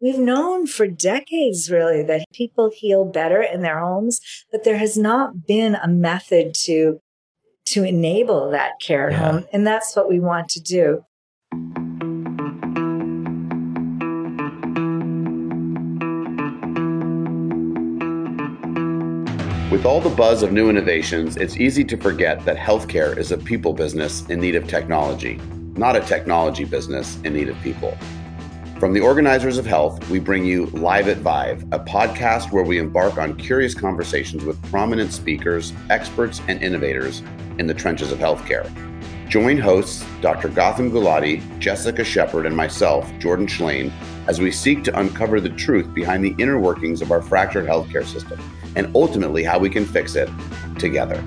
we've known for decades really that people heal better in their homes, but there has not been a method to to enable that care at yeah. home. And that's what we want to do. With all the buzz of new innovations, it's easy to forget that healthcare is a people business in need of technology, not a technology business in need of people. From the organizers of HLTH, we bring you Live at Vive, a podcast where we embark on curious conversations with prominent speakers, experts, and innovators in the trenches of healthcare. Join hosts Dr. Gautam Gulati, Jessica Shepheard, and myself, Jordan Schlane, as we seek to uncover the truth behind the inner workings of our fractured healthcare system and ultimately how we can fix it together.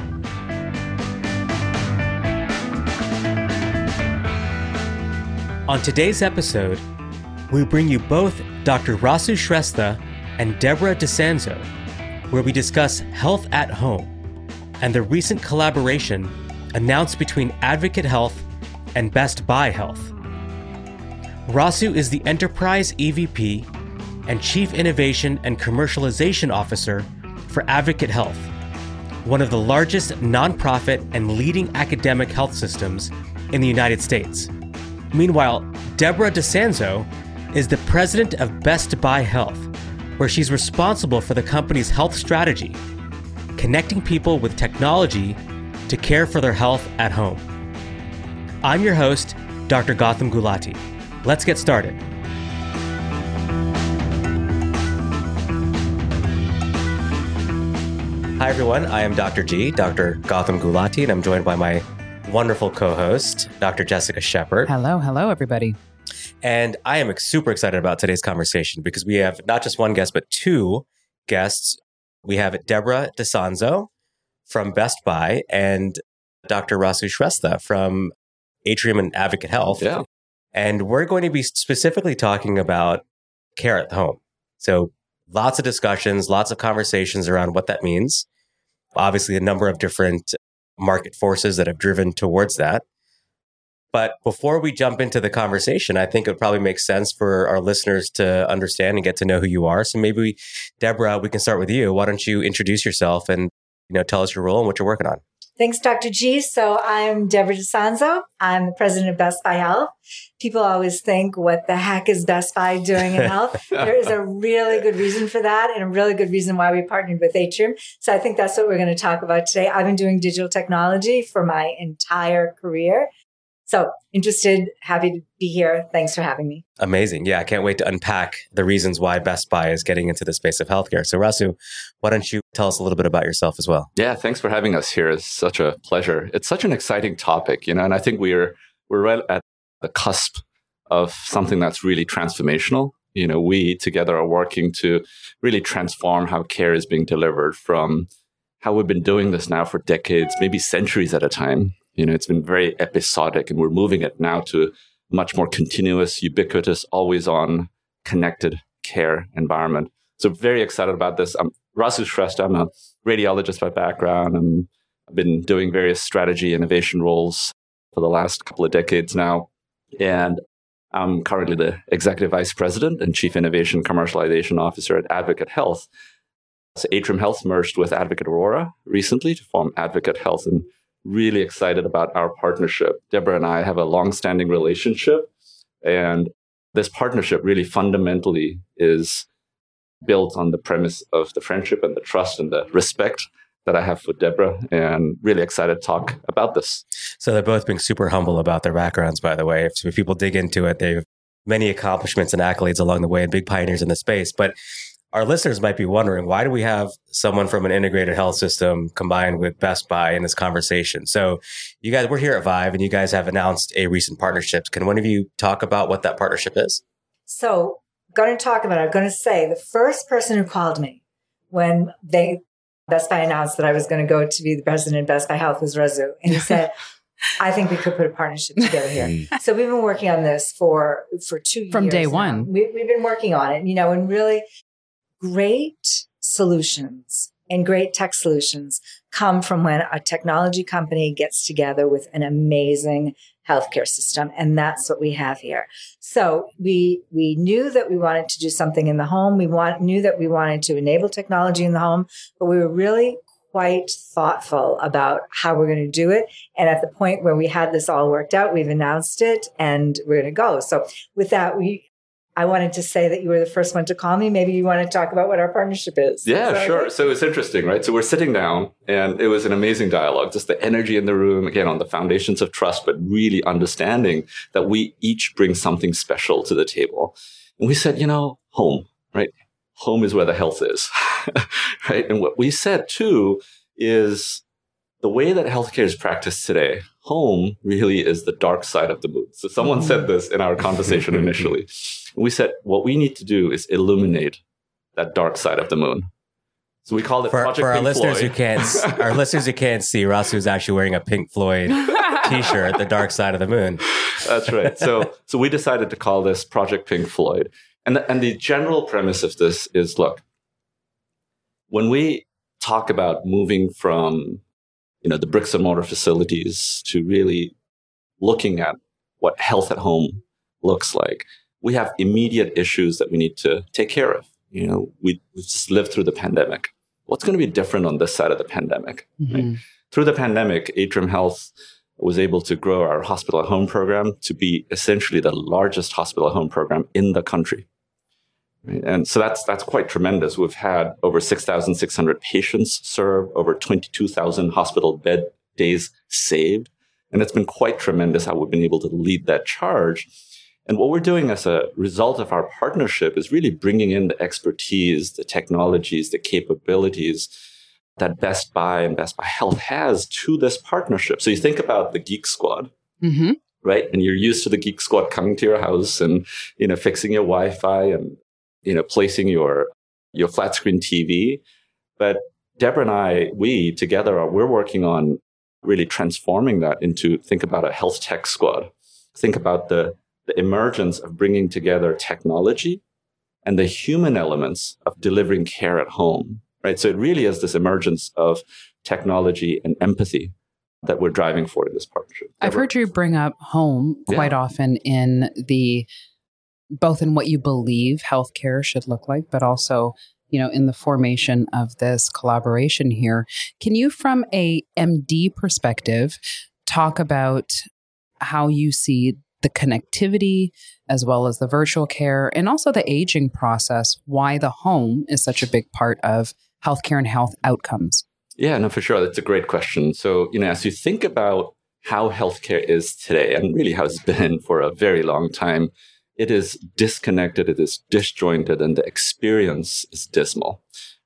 On today's episode, we bring you both Dr. Rasu Shrestha and Deborah Di Sanzo, where we discuss health at home and the recent collaboration announced between Advocate Health and Best Buy Health. Rasu is the Enterprise EVP and Chief Innovation and Commercialization Officer for Advocate Health, one of the largest nonprofit and leading academic health systems in the United States. Meanwhile, Deborah Di Sanzo is the president of Best Buy Health, where she's responsible for the company's health strategy, connecting people with technology to care for their health at home. I'm your host, Dr. Gautam Gulati. Let's get started. Hi, everyone. I am Dr. G, Dr. Gautam Gulati, and I'm joined by my wonderful co host, Dr. Jessica Shepheard. Hello, hello, everybody. And I am super excited about today's conversation because we have not just one guest, but two guests. We have Deborah Di Sanzo from Best Buy and Dr. Rasu Shrestha from Atrium and Advocate Health. Yeah. And we're going to be specifically talking about care at home. So lots of discussions, lots of conversations around what that means obviously a number of different market forces that have driven towards that. But before we jump into the conversation, I think it would probably make sense for our listeners to understand and get to know who you are. So maybe, we, Deborah, we can start with you. Why don't you introduce yourself and you know tell us your role and what you're working on? Thanks, Dr. G. So I'm Deborah Di Sanzo. I'm the president of Best Buy Health. People always think, what the heck is Best Buy doing in health? there is a really good reason for that and a really good reason why we partnered with Atrium. So I think that's what we're going to talk about today. I've been doing digital technology for my entire career. So interested, happy to be here. Thanks for having me. Amazing. Yeah, I can't wait to unpack the reasons why Best Buy is getting into the space of healthcare. So Rasu, why don't you tell us a little bit about yourself as well? Yeah, thanks for having us here. It's such a pleasure. It's such an exciting topic, you know, and I think we're we're right at the cusp of something that's really transformational. You know, we together are working to really transform how care is being delivered from how we've been doing this now for decades, maybe centuries at a time, you know, it's been very episodic and we're moving it now to much more continuous, ubiquitous, always on connected care environment. So very excited about this. I'm Rasu Shrestha. I'm a radiologist by background. i I've been doing various strategy innovation roles for the last couple of decades now. And I'm currently the executive vice president and chief innovation commercialization officer at Advocate Health. So Atrium Health merged with Advocate Aurora recently to form Advocate Health. And really excited about our partnership. Deborah and I have a long-standing relationship, and this partnership really fundamentally is built on the premise of the friendship and the trust and the respect that I have for Deborah, and really excited to talk about this. So they're both being super humble about their backgrounds, by the way. If, if people dig into it, they've many accomplishments and accolades along the way and big pioneers in the space. But our listeners might be wondering why do we have someone from an integrated health system combined with Best Buy in this conversation? So, you guys, we're here at Vive, and you guys have announced a recent partnership. Can one of you talk about what that partnership is? So, going to talk about. It. I'm going to say the first person who called me when they Best Buy announced that I was going to go to be the president of Best Buy Health was Rasu, and he said. I think we could put a partnership together here. So we've been working on this for for two from years day now. one. We, we've been working on it, you know, and really great solutions and great tech solutions come from when a technology company gets together with an amazing healthcare system. And that's what we have here. So we, we knew that we wanted to do something in the home. We want, knew that we wanted to enable technology in the home, but we were really quite thoughtful about how we're going to do it. And at the point where we had this all worked out, we've announced it and we're going to go. So with that, we, I wanted to say that you were the first one to call me. Maybe you want to talk about what our partnership is. Yeah, is sure. Okay? So it's interesting, right? So we're sitting down and it was an amazing dialogue, just the energy in the room, again, on the foundations of trust, but really understanding that we each bring something special to the table. And we said, you know, home, right? Home is where the health is, right? And what we said too is the way that healthcare is practiced today, home really is the dark side of the moon. So someone mm-hmm. said this in our conversation initially. we said, what we need to do is illuminate that dark side of the moon. So we called it for, Project for our Pink listeners Floyd. who can't our listeners who can't see. Rasu is actually wearing a Pink Floyd T-shirt, "The Dark Side of the Moon." That's right. So so we decided to call this Project Pink Floyd, and the, and the general premise of this is: look, when we talk about moving from you know the bricks and mortar facilities to really looking at what health at home looks like, we have immediate issues that we need to take care of. You know, we, we just lived through the pandemic. What's going to be different on this side of the pandemic? Mm-hmm. Right? Through the pandemic, Atrium Health was able to grow our hospital at home program to be essentially the largest hospital at home program in the country. Right? And so that's that's quite tremendous. We've had over 6,600 patients served, over 22,000 hospital bed days saved, and it's been quite tremendous how we've been able to lead that charge. And what we're doing as a result of our partnership is really bringing in the expertise, the technologies, the capabilities that Best Buy and Best Buy Health has to this partnership. So you think about the Geek Squad. Mm-hmm. Right. And you're used to the Geek Squad coming to your house and, you know, fixing your Wi-Fi and, you know, placing your, your flat screen TV. But Deborah and I, we together are, we're working on really transforming that into think about a health tech squad. Think about the the emergence of bringing together technology and the human elements of delivering care at home, right? So it really is this emergence of technology and empathy that we're driving for in this partnership. I've heard you bring up home quite yeah. often in the both in what you believe healthcare should look like, but also you know in the formation of this collaboration here can you from a md perspective talk about how you see the connectivity as well as the virtual care and also the aging process, why the home is such a big part of healthcare and health outcomes. Yeah, no, for sure. That's a great question. So, you know, as you think about how healthcare is today, and really how it's been for a very long time, it is disconnected, it is disjointed, and the experience is dismal,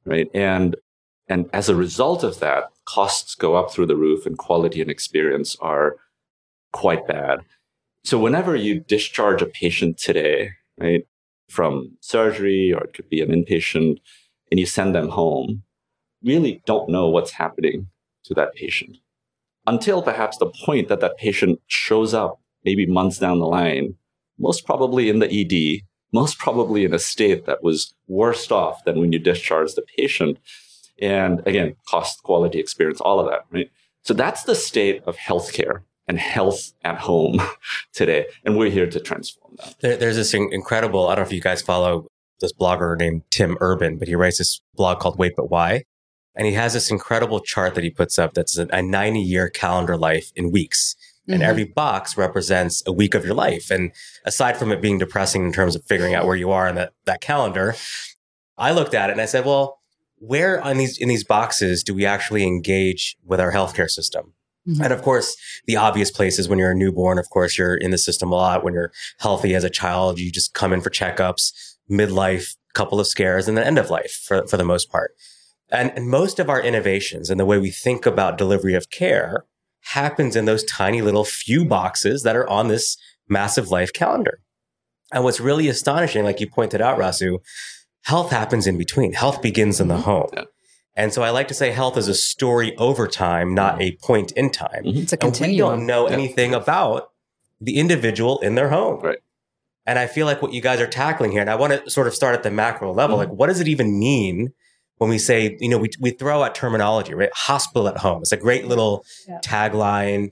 right? And and as a result of that, costs go up through the roof, and quality and experience are quite bad. So whenever you discharge a patient today, right, from surgery or it could be an inpatient and you send them home, really don't know what's happening to that patient until perhaps the point that that patient shows up maybe months down the line, most probably in the ED, most probably in a state that was worse off than when you discharged the patient. And again, cost, quality, experience, all of that, right? So that's the state of healthcare and health at home today. And we're here to transform that. There, there's this incredible, I don't know if you guys follow this blogger named Tim Urban, but he writes this blog called Wait But Why. And he has this incredible chart that he puts up that's a 90 year calendar life in weeks. And mm-hmm. every box represents a week of your life. And aside from it being depressing in terms of figuring out where you are in that, that calendar, I looked at it and I said, well, where on these in these boxes do we actually engage with our healthcare system? Mm-hmm. And of course, the obvious places when you're a newborn, of course, you're in the system a lot. When you're healthy as a child, you just come in for checkups, midlife, couple of scares, and then end of life for, for the most part. And, and most of our innovations and the way we think about delivery of care happens in those tiny little few boxes that are on this massive life calendar. And what's really astonishing, like you pointed out, Rasu, health happens in between. Health begins in the mm-hmm. home. Yeah. And so I like to say health is a story over time, not a point in time. Mm-hmm. It's a continuum. And we don't know yeah. anything about the individual in their home. Right. And I feel like what you guys are tackling here, and I want to sort of start at the macro level, mm-hmm. like what does it even mean when we say, you know, we, we throw out terminology, right? Hospital at home. It's a great mm-hmm. little yeah. tagline.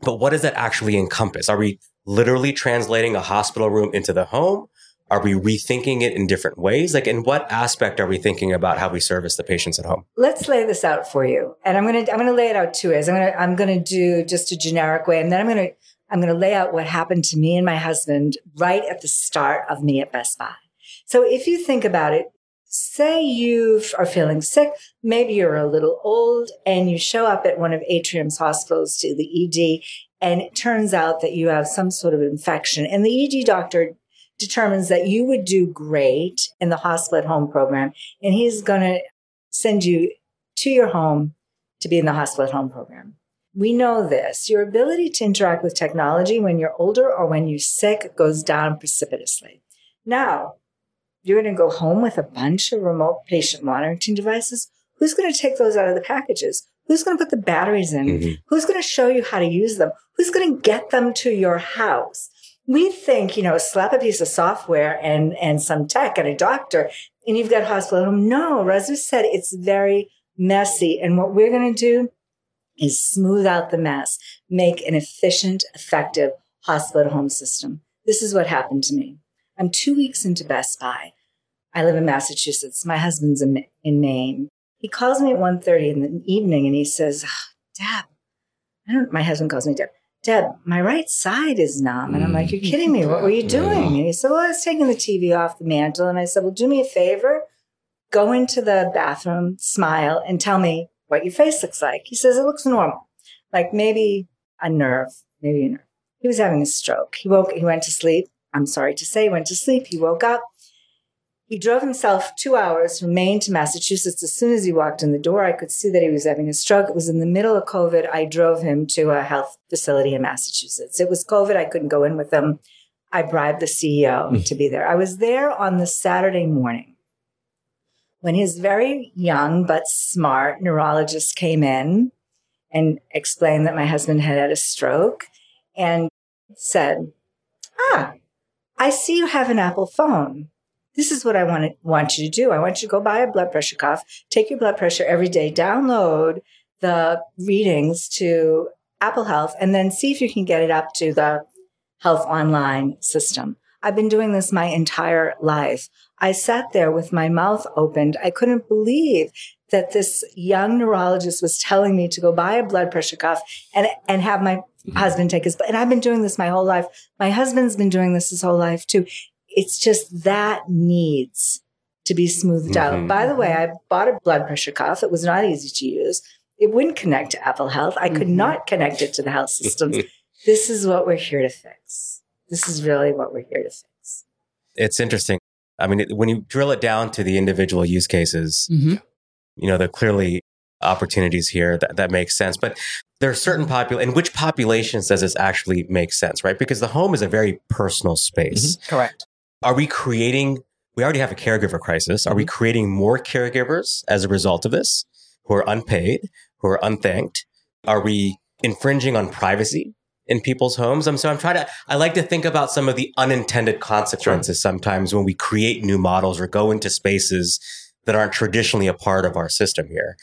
But what does that actually encompass? Are we literally translating a hospital room into the home? Are we rethinking it in different ways? Like, in what aspect are we thinking about how we service the patients at home? Let's lay this out for you, and I'm gonna I'm gonna lay it out two ways. I'm gonna I'm gonna do just a generic way, and then I'm gonna I'm gonna lay out what happened to me and my husband right at the start of me at Best Buy. So if you think about it, say you are feeling sick, maybe you're a little old, and you show up at one of Atrium's hospitals to the ED, and it turns out that you have some sort of infection, and the ED doctor determines that you would do great in the hospital at home program, and he's going to send you to your home to be in the hospital at home program. We know this. Your ability to interact with technology when you're older or when you're sick goes down precipitously. Now, you're going to go home with a bunch of remote patient monitoring devices. Who's going to take those out of the packages? Who's going to put the batteries in? Mm-hmm. Who's going to show you how to use them? Who's going to get them to your house? we think, you know, slap a piece of software and, and some tech and a doctor and you've got hospital home. No, Rasu said it's very messy. And what we're going to do is smooth out the mess, make an efficient, effective hospital home system. This is what happened to me. I'm two weeks into Best Buy. I live in Massachusetts. My husband's in, in Maine. He calls me at 1.30 in the evening and he says, oh, Deb, I don't, my husband calls me Deb. Deb, my right side is numb. And I'm like, You're kidding me. What were you doing? And he said, Well, I was taking the TV off the mantle. And I said, Well, do me a favor. Go into the bathroom, smile, and tell me what your face looks like. He says, It looks normal. Like maybe a nerve, maybe a nerve. He was having a stroke. He woke, he went to sleep. I'm sorry to say, went to sleep. He woke up. He drove himself two hours from Maine to Massachusetts. As soon as he walked in the door, I could see that he was having a stroke. It was in the middle of COVID. I drove him to a health facility in Massachusetts. It was COVID. I couldn't go in with him. I bribed the CEO mm. to be there. I was there on the Saturday morning when his very young but smart neurologist came in and explained that my husband had had a stroke and said, Ah, I see you have an Apple phone this is what I want, to, want you to do. I want you to go buy a blood pressure cuff, take your blood pressure every day, download the readings to Apple Health, and then see if you can get it up to the Health Online system. I've been doing this my entire life. I sat there with my mouth opened. I couldn't believe that this young neurologist was telling me to go buy a blood pressure cuff and, and have my husband take his, and I've been doing this my whole life. My husband's been doing this his whole life too. It's just that needs to be smoothed mm-hmm. out. By the way, I bought a blood pressure cuff. It was not easy to use. It wouldn't connect to Apple Health. I could mm-hmm. not connect it to the health systems. this is what we're here to fix. This is really what we're here to fix. It's interesting. I mean, when you drill it down to the individual use cases, mm-hmm. you know, they're clearly opportunities here that, that make sense. But there are certain popul in which populations does this actually make sense, right? Because the home is a very personal space. Mm-hmm. Correct. Are we creating, we already have a caregiver crisis. Are we mm-hmm. creating more caregivers as a result of this who are unpaid, who are unthanked? Are we infringing on privacy in people's homes? I'm so I'm trying to, I like to think about some of the unintended consequences sure. sometimes when we create new models or go into spaces that aren't traditionally a part of our system here.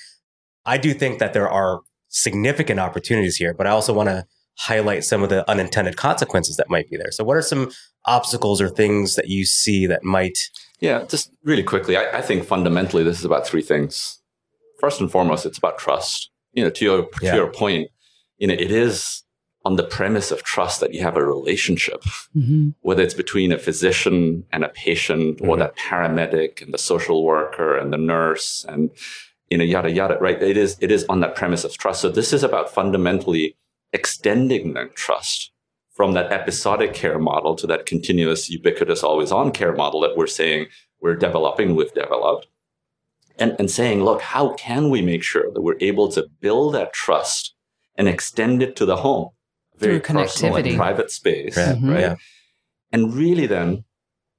I do think that there are significant opportunities here, but I also want to highlight some of the unintended consequences that might be there. So, what are some obstacles or things that you see that might? Yeah, just really quickly, I, I think fundamentally this is about three things. First and foremost, it's about trust. You know, to your to yeah. your point, you know, it is on the premise of trust that you have a relationship, mm-hmm. whether it's between a physician and a patient, mm-hmm. or that paramedic and the social worker and the nurse, and you know, yada yada. Right? It is it is on that premise of trust. So this is about fundamentally extending that trust from that episodic care model to that continuous, ubiquitous, always on care model that we're saying we're developing, we've developed. And, and saying, look, how can we make sure that we're able to build that trust and extend it to the home? Very personal and private space, right? Mm-hmm. right? Yeah. And really then,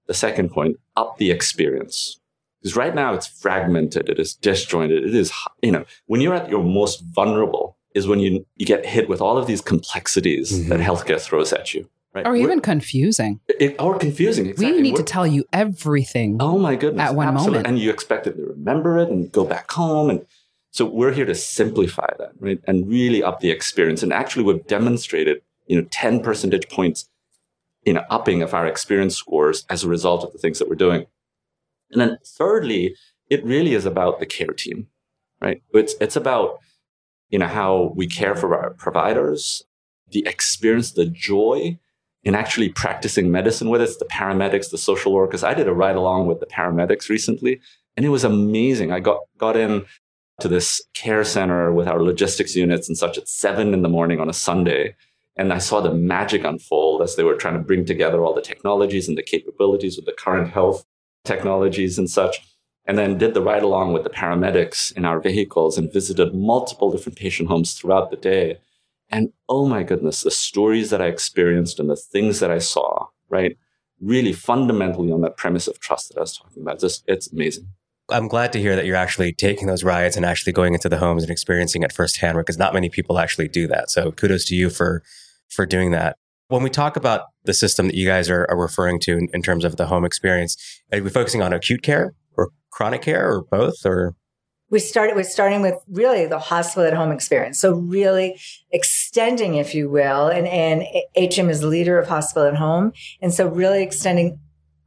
the second point, up the experience. Because right now it's fragmented, it is disjointed, it is, you know, when you're at your most vulnerable, is when you, you get hit with all of these complexities mm-hmm. that healthcare throws at you. Right? Or even We're, confusing. It, or confusing, exactly. We need We're, to tell you everything. Oh my goodness. At one absolutely. moment. And you expect them to remember it and go back home. And So we're here to simplify that, right? And really up the experience. And actually we've demonstrated, you know, 10 percentage points in upping of our experience scores as a result of the things that we're doing. And then thirdly, it really is about the care team, right? It's, it's about, you know, how we care for our providers, the experience, the joy in actually practicing medicine, whether it's the paramedics, the social workers. I did a ride along with the paramedics recently, and it was amazing. I got, got in to this care center with our logistics units and such at seven in the morning on a Sunday. And I saw the magic unfold as they were trying to bring together all the technologies and the capabilities of the current health technologies and such. And then did the ride along with the paramedics in our vehicles and visited multiple different patient homes throughout the day. And oh my goodness, the stories that I experienced and the things that I saw, right? Really fundamentally on that premise of trust that I was talking about. Just, it's amazing. I'm glad to hear that you're actually taking those rides and actually going into the homes and experiencing it firsthand because not many people actually do that. So kudos to you for for doing that. When we talk about the system that you guys are, are referring to in, in, terms of the home experience, are we focusing on acute care or chronic care or both or we started with starting with really the hospital at home experience. So really extending, if you will, and, and Atrium is leader of hospital at home. And so really extending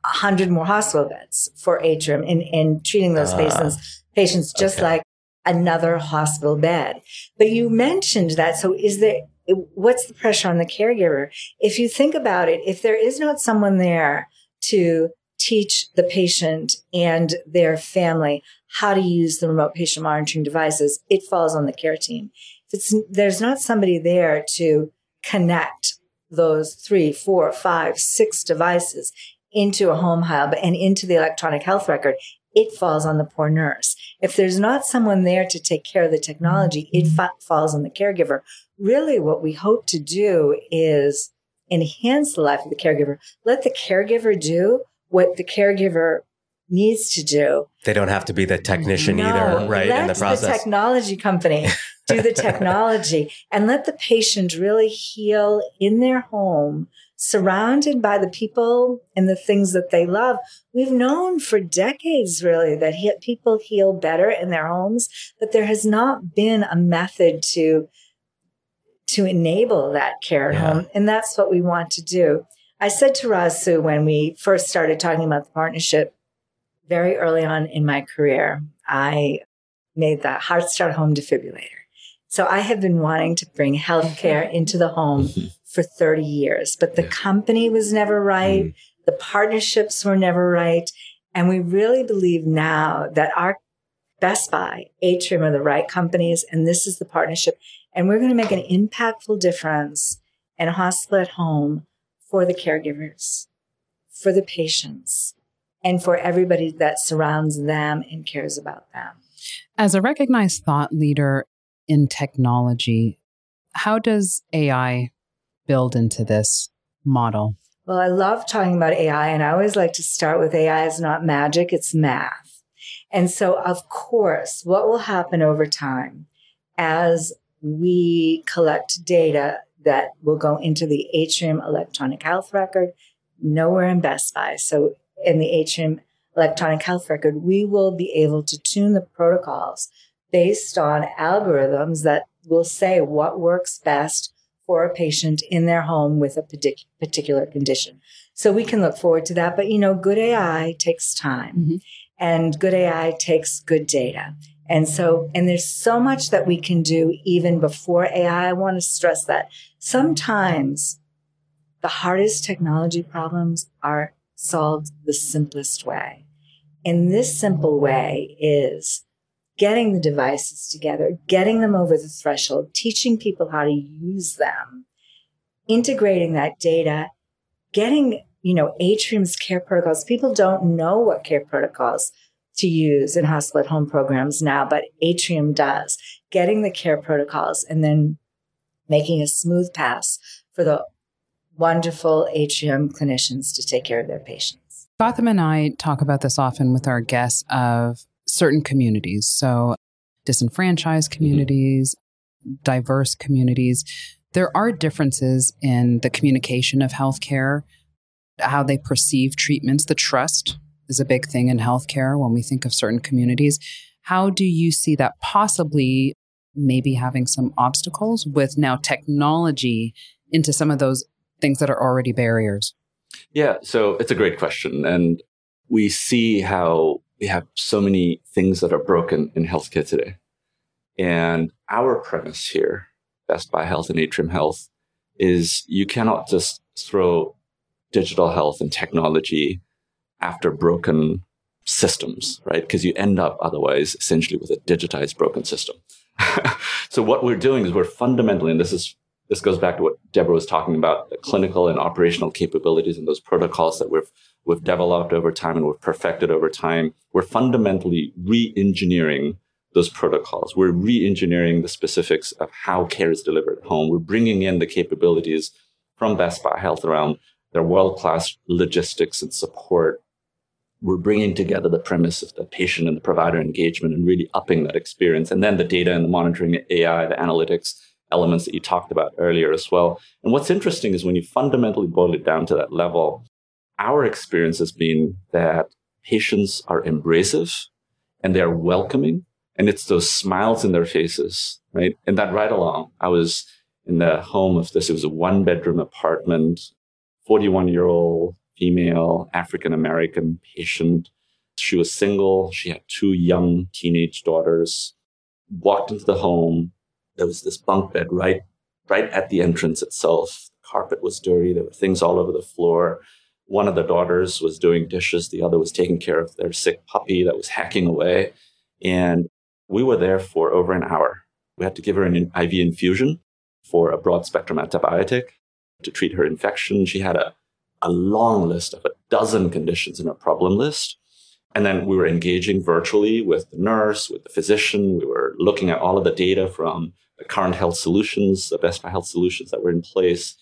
100 more hospital beds for Atrium and, and treating those uh, patients, patients just okay. like another hospital bed. But you mentioned that. So is there, what's the pressure on the caregiver? If you think about it, if there is not someone there to teach the patient and their family how to use the remote patient monitoring devices, it falls on the care team. If it's, there's not somebody there to connect those three, four, five, six devices into a home hub and into the electronic health record, it falls on the poor nurse. If there's not someone there to take care of the technology, it mm-hmm. fa- falls on the caregiver. Really, what we hope to do is enhance the life of the caregiver. Let the caregiver do what the caregiver needs to do. They don't have to be the technician no, either, right? Let in the process. the technology company do the technology and let the patient really heal in their home surrounded by the people and the things that they love. We've known for decades, really, that he- people heal better in their homes, but there has not been a method to to enable that care at yeah. home, and that's what we want to do. I said to Rasu when we first started talking about the partnership, very early on in my career, I made the HeartStart home defibrillator. So I have been wanting to bring healthcare into the home mm-hmm. For 30 years, but the yeah. company was never right. Mm. The partnerships were never right. And we really believe now that our Best Buy, Atrium are the right companies, and this is the partnership. And we're going to make an impactful difference in a hospital at home for the caregivers, for the patients, and for everybody that surrounds them and cares about them. As a recognized thought leader in technology, how does AI build into this model? Well, I love talking about AI, and I always like to start with AI is not magic, it's math. And so, of course, what will happen over time as we collect data that will go into the Atrium electronic health record, nowhere in Best Buy. So, in the Atrium electronic health record, we will be able to tune the protocols based on algorithms that will say what works best for a patient in their home with a particular condition. So we can look forward to that. But you know, good AI takes time mm-hmm. and good AI takes good data. And so, and there's so much that we can do even before AI. I want to stress that sometimes the hardest technology problems are solved the simplest way. And this simple way is getting the devices together, getting them over the threshold, teaching people how to use them, integrating that data, getting, you know, Atrium's care protocols. People don't know what care protocols to use in hospital at home programs now, but Atrium does. Getting the care protocols and then making a smooth pass for the wonderful Atrium clinicians to take care of their patients. Gautam and I talk about this often with our guests of certain communities. So, disenfranchised mm-hmm. communities, mm-hmm. diverse communities. There are differences in the communication of healthcare, how they perceive treatments. The trust is a big thing in healthcare when we think of certain communities. How do you see that possibly maybe having some obstacles with now technology into some of those things that are already barriers? Yeah, so it's a great question. And we see how we have so many things that are broken in healthcare today. And our premise here, Best Buy Health and Atrium Health, is you cannot just throw digital health and technology after broken systems, right? Because you end up otherwise essentially with a digitized broken system. so what we're doing is we're fundamentally, and this is this goes back to what Deborah was talking about, the clinical and operational capabilities and those protocols that we've we've developed over time and we've perfected over time. We're fundamentally re-engineering those protocols. We're re-engineering the specifics of how care is delivered at home. We're bringing in the capabilities from Best Buy Health around their world-class logistics and support. We're bringing together the premise of the patient and the provider engagement and really upping that experience. And then the data and the monitoring, the AI, the analytics elements that you talked about earlier as well. And what's interesting is when you fundamentally boil it down to that level, our experience has been that patients are embracive and they're welcoming. And it's those smiles in their faces, right? And that right along, I was in the home of this, it was a one bedroom apartment, 41 year old female African American patient. She was single. She had two young teenage daughters. Walked into the home. There was this bunk bed right, right at the entrance itself. The carpet was dirty. There were things all over the floor. One of the daughters was doing dishes. The other was taking care of their sick puppy that was hacking away. And we were there for over an hour. We had to give her an IV infusion for a broad spectrum antibiotic to treat her infection. She had a, a long list of a dozen conditions in her problem list. And then we were engaging virtually with the nurse, with the physician. We were looking at all of the data from the current health solutions, the Best Health solutions that were in place.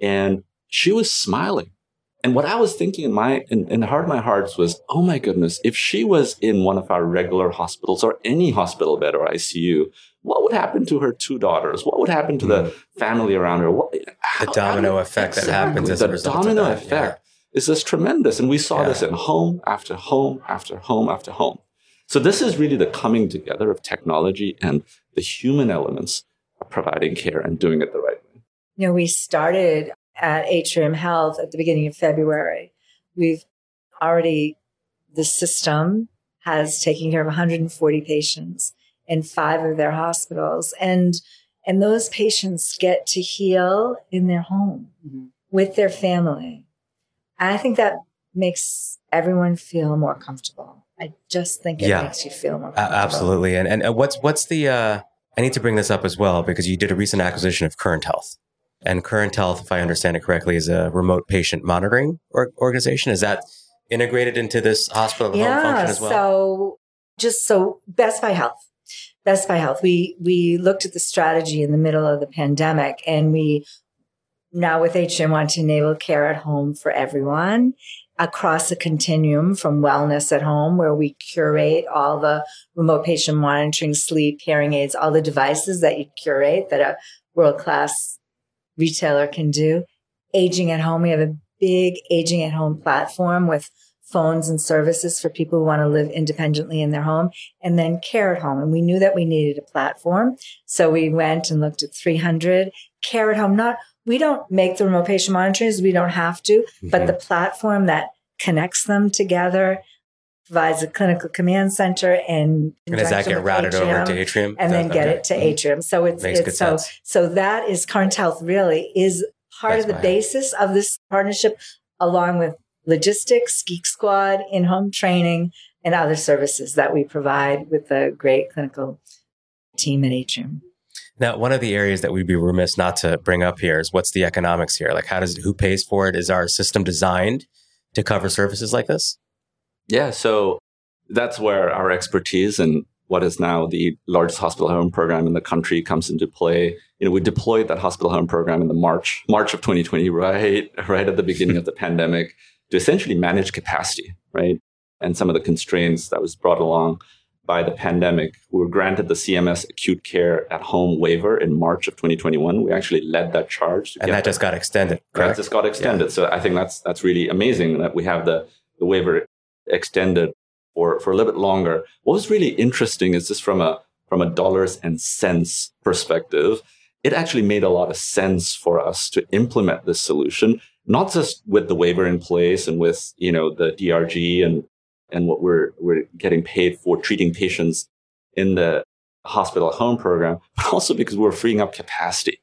And she was smiling. And what I was thinking in my in, in the heart of my hearts was, oh my goodness, if she was in one of our regular hospitals or any hospital bed or ICU, what would happen to her two daughters? What would happen to the hmm. family around her? What, how, the domino how, effect exactly, that happens as a result domino of that, effect yeah. is just tremendous, and we saw yeah. this in home after home after home after home. So this is really the coming together of technology and the human elements of providing care and doing it the right way. You know, we started at Atrium Health at the beginning of February. We've already, the system has taken care of 140 patients in five of their hospitals. And, and those patients get to heal in their home mm-hmm. with their family. And I think that makes everyone feel more comfortable. I just think it yeah. makes you feel more comfortable. Absolutely. And, and what's, what's the, uh, I need to bring this up as well because you did a recent acquisition of Current Health. And Current Health, if I understand it correctly, is a remote patient monitoring or- organization. Is that integrated into this hospital yeah, function as well? So just so Best Buy Health. Best Buy Health. We we looked at the strategy in the middle of the pandemic and we now with HM want to enable care at home for everyone across a continuum from wellness at home, where we curate all the remote patient monitoring, sleep, hearing aids, all the devices that you curate that a world class retailer can do. Aging at home. We have a big aging at home platform with phones and services for people who want to live independently in their home and then care at home. And we knew that we needed a platform. So we went and looked at 300 care at home. Not, we don't make the remote patient monitors. We don't have to, mm-hmm. but the platform that connects them together provides a clinical command center and, and does that get routed Atrium, over to Atrium and then get it to mm-hmm. Atrium. So it's, Makes it's so sense. so that is Current Health really is part That's of the basis of this partnership, along with logistics, Geek Squad, in home training, and other services that we provide with the great clinical team at Atrium. Now, one of the areas that we'd be remiss not to bring up here is what's the economics here? Like, how does who pays for it? Is our system designed to cover services like this? Yeah, so that's where our expertise and what is now the largest hospital home program in the country comes into play. You know, we deployed that hospital home program in the March March of 2020, right right at the beginning of the pandemic, to essentially manage capacity, right, and some of the constraints that was brought along by the pandemic. We were granted the CMS acute care at home waiver in March of 2021. We actually led that charge, and that just got extended. Correct? That just got extended. Yeah. So I think that's that's really amazing that we have the the waiver extended for, for a little bit longer. What was really interesting is just from a from a dollars and cents perspective, it actually made a lot of sense for us to implement this solution, not just with the waiver in place and with, you know, the DRG and, and what we're, we're getting paid for treating patients in the hospital home program, but also because we're freeing up capacity.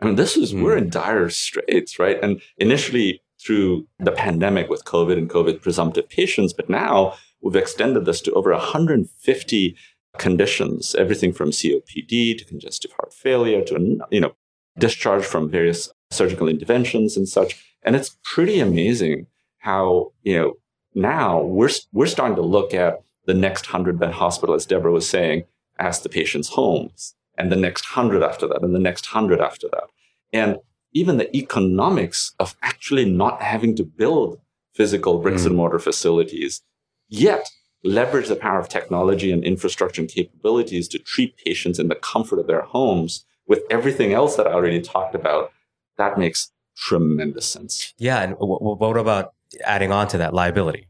I mean, this is, mm. we're in dire straits, right? And initially through the pandemic with COVID and COVID presumptive patients, but now we've extended this to over 150 conditions, everything from COPD to congestive heart failure to, you know, discharge from various surgical interventions and such. And it's pretty amazing how, you know, now we're, we're starting to look at the next 100 bed hospital, as Deborah was saying, as the patient's homes, and the next 100 after that, and the next 100 after that. And even the economics of actually not having to build physical bricks mm. and mortar facilities, yet leverage the power of technology and infrastructure and capabilities to treat patients in the comfort of their homes with everything else that I already talked about, that makes tremendous sense. Yeah. And w- what about adding on to that liability?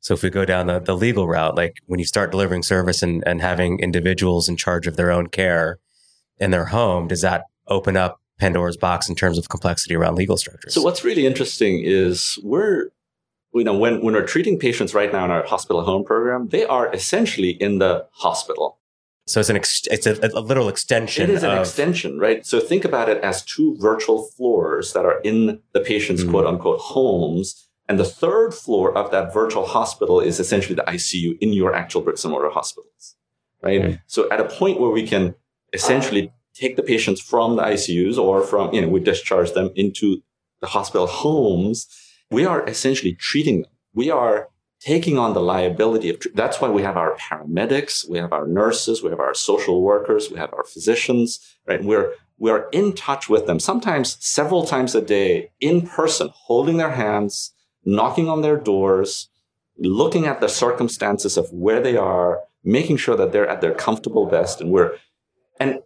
So if we go down the, the legal route, like when you start delivering service and, and having individuals in charge of their own care in their home, does that open up Pandora's box in terms of complexity around legal structures? So what's really interesting is we're you know, when, when we're treating patients right now in our hospital home program, they are essentially in the hospital. So it's an ex- it's a, a, literal extension. It is an extension, right? So think about it as two virtual floors that are in the patient's mm-hmm. quote unquote homes. And the third floor of that virtual hospital is essentially the ICU in your actual bricks and mortar hospitals, right? Mm-hmm. So at a point where we can essentially take the patients from the ICUs or from, you know, we discharge them into the hospital homes we are essentially treating them. We are taking on the liability of, that's why we have our paramedics, we have our nurses, we have our social workers, we have our physicians, right? We're, we're in touch with them, sometimes several times a day in person, holding their hands, knocking on their doors, looking at the circumstances of where they are, making sure that they're at their comfortable best. And we're, and,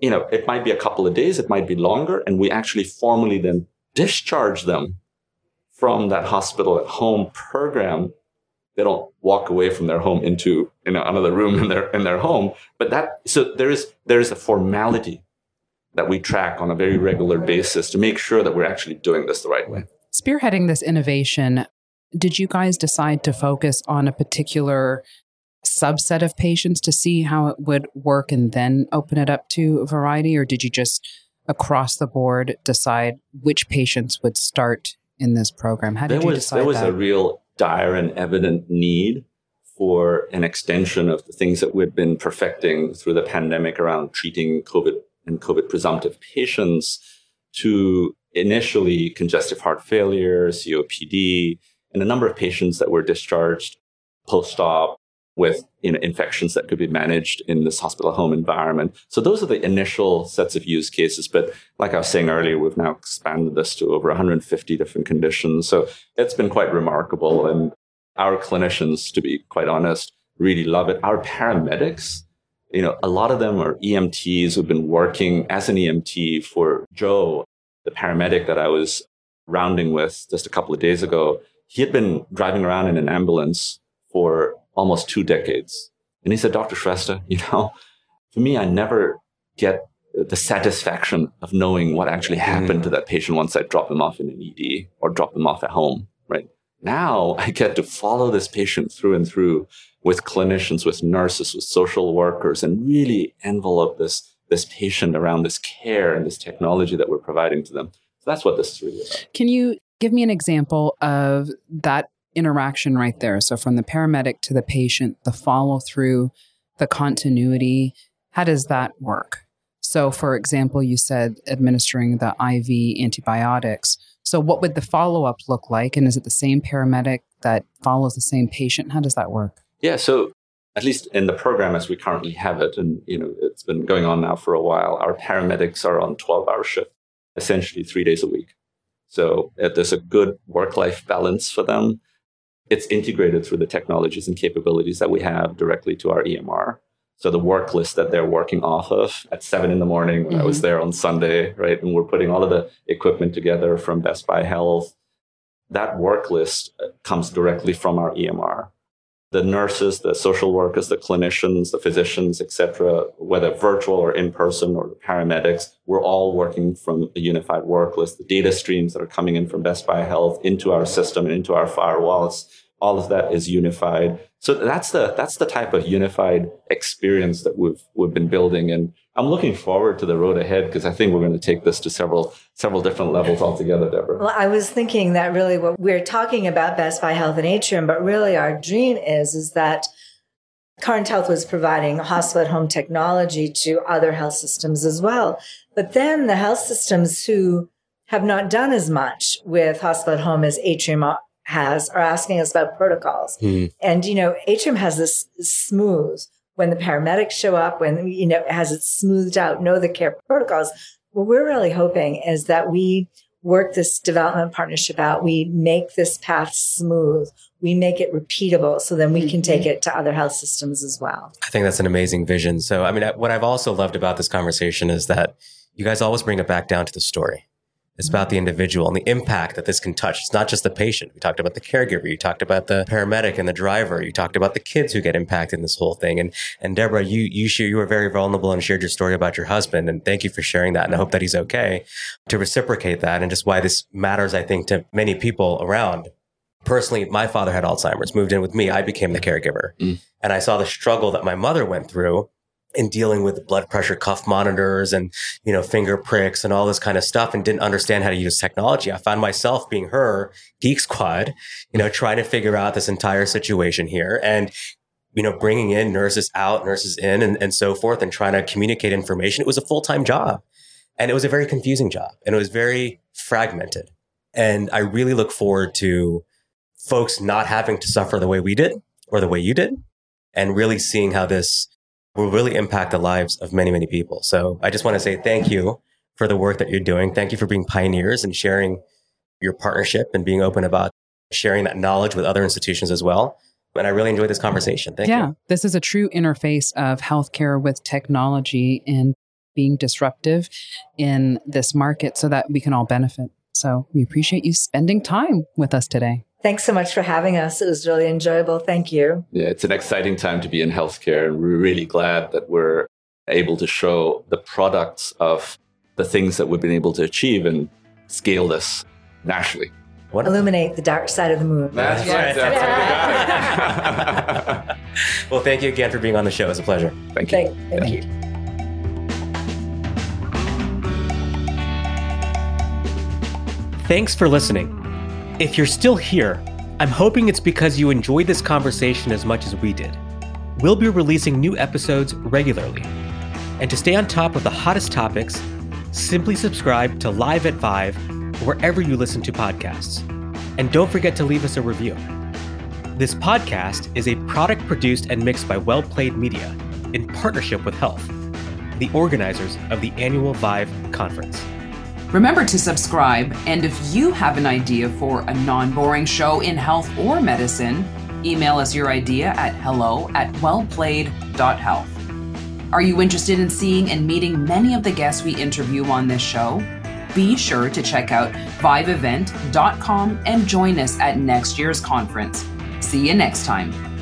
you know, it might be a couple of days, it might be longer, and we actually formally then discharge them from that hospital at home program. They don't walk away from their home into you know another room in their in their home. But that so there is there is a formality that we track on a very regular basis to make sure that we're actually doing this the right way. Spearheading this innovation did you guys decide to focus on a particular subset of patients to see how it would work and then open it up to a variety or did you just across the board decide which patients would start in this program? How did there you was, decide There was that? a real dire and evident need for an extension of the things that we've been perfecting through the pandemic around treating COVID and COVID presumptive patients to initially congestive heart failure, COPD, and a number of patients that were discharged post-op with you know, infections that could be managed in this hospital home environment. So those are the initial sets of use cases. But like I was saying earlier, we've now expanded this to over 150 different conditions. So it's been quite remarkable. And our clinicians, to be quite honest, really love it. Our paramedics, you know, a lot of them are EMTs who've been working as an EMT for Joe, the paramedic that I was rounding with just a couple of days ago. He had been driving around in an ambulance for almost two decades. And he said, Dr. Shrestha, you know, for me, I never get the satisfaction of knowing what actually happened mm. to that patient once I drop them off in an ED or drop them off at home, right? Now I get to follow this patient through and through with clinicians, with nurses, with social workers, and really envelope this, this patient around this care and this technology that we're providing to them. So that's what this is really about. Can you give me an example of that interaction right there. So from the paramedic to the patient, the follow through, the continuity, how does that work? So, for example, you said administering the IV antibiotics. So, what would the follow up look like? And is it the same paramedic that follows the same patient? How does that work? Yeah. So, at least in the program as we currently have it, and you know, it's been going on now for a while. Our paramedics are on twelve hour shift, essentially three days a week. So, there's a good work life balance for them it's integrated through the technologies and capabilities that we have directly to our EMR. So the work list that they're working off of at seven in the morning when mm-hmm. I was mm-hmm. there on Sunday, right? And we're putting all of the equipment together from Best Buy Health. That work list comes directly from our EMR. The nurses, the social workers, the clinicians, the physicians, etc., whether virtual or in person, or the paramedics, we're all working from a unified work list. The data streams that are coming in from Best Buy Health into our system and into our firewalls, all of that is unified. So that's the that's the type of unified experience that we've we've been building, and I'm looking forward to the road ahead because I think we're going to take this to several several different levels altogether, Deborah. Well, I was thinking that really what we're talking about Best Buy Health and Atrium, but really our dream is is that Current Health was providing hospital at home technology to other health systems as well. But then the health systems who have not done as much with hospital at home as Atrium has are asking us about protocols. Mm. And, you know, Atrium has this smooth when the paramedics show up, when, you know, has it smoothed out, know the care protocols. What we're really hoping is that we work this development partnership out. We make this path smooth. We make it repeatable so then we can take mm-hmm. it to other health systems as well. I think that's an amazing vision. So, I mean, what I've also loved about this conversation is that you guys always bring it back down to the story. It's about the individual and the impact that this can touch. It's not just the patient. We talked about the caregiver. You talked about the paramedic and the driver. You talked about the kids who get impacted in this whole thing. And and Deborah, you you share, you were very vulnerable and shared your story about your husband. And thank you for sharing that. And I hope that he's okay to reciprocate that and just why this matters, I think, to many people around. Personally, my father had Alzheimer's, moved in with me. I became the caregiver. Mm. And I saw the struggle that my mother went through in dealing with blood pressure cuff monitors and, you know, finger pricks and all this kind of stuff and didn't understand how to use technology. I found myself being her geek squad, you know, trying to figure out this entire situation here and, you know, bringing in nurses out, nurses in and, and so forth and trying to communicate information. It was a full time job and it was a very confusing job and it was very fragmented. And I really look forward to folks not having to suffer the way we did or the way you did and really seeing how this will really impact the lives of many, many people. So I just want to say thank you for the work that you're doing. Thank you for being pioneers and sharing your partnership and being open about sharing that knowledge with other institutions as well. And I really enjoyed this conversation. Thank yeah, you. Yeah, this is a true interface of healthcare with technology and being disruptive in this market so that we can all benefit. So we appreciate you spending time with us today. Thanks so much for having us. It was really enjoyable. Thank you. Yeah, it's an exciting time to be in healthcare. And we're really glad that we're able to show the products of the things that we've been able to achieve and scale this nationally. What? Illuminate the dark side of the moon. That's yes. right. That's well, thank you again for being on the show. It was a pleasure. Thank you. Thank, thank yeah. you. Thanks for listening. If you're still here, I'm hoping it's because you enjoyed this conversation as much as we did. We'll be releasing new episodes regularly. And to stay on top of the hottest topics, simply subscribe to Live at ViVE wherever you listen to podcasts. And don't forget to leave us a review. This podcast is a product produced and mixed by Well Played Media in partnership with HLTH, the organizers of the annual ViVE conference. Remember to subscribe, and if you have an idea for a non boring show in health or medicine, email us your idea at hello at wellplayed.health. Are you interested in seeing and meeting many of the guests we interview on this show? Be sure to check out viveevent.com and join us at next year's conference. See you next time.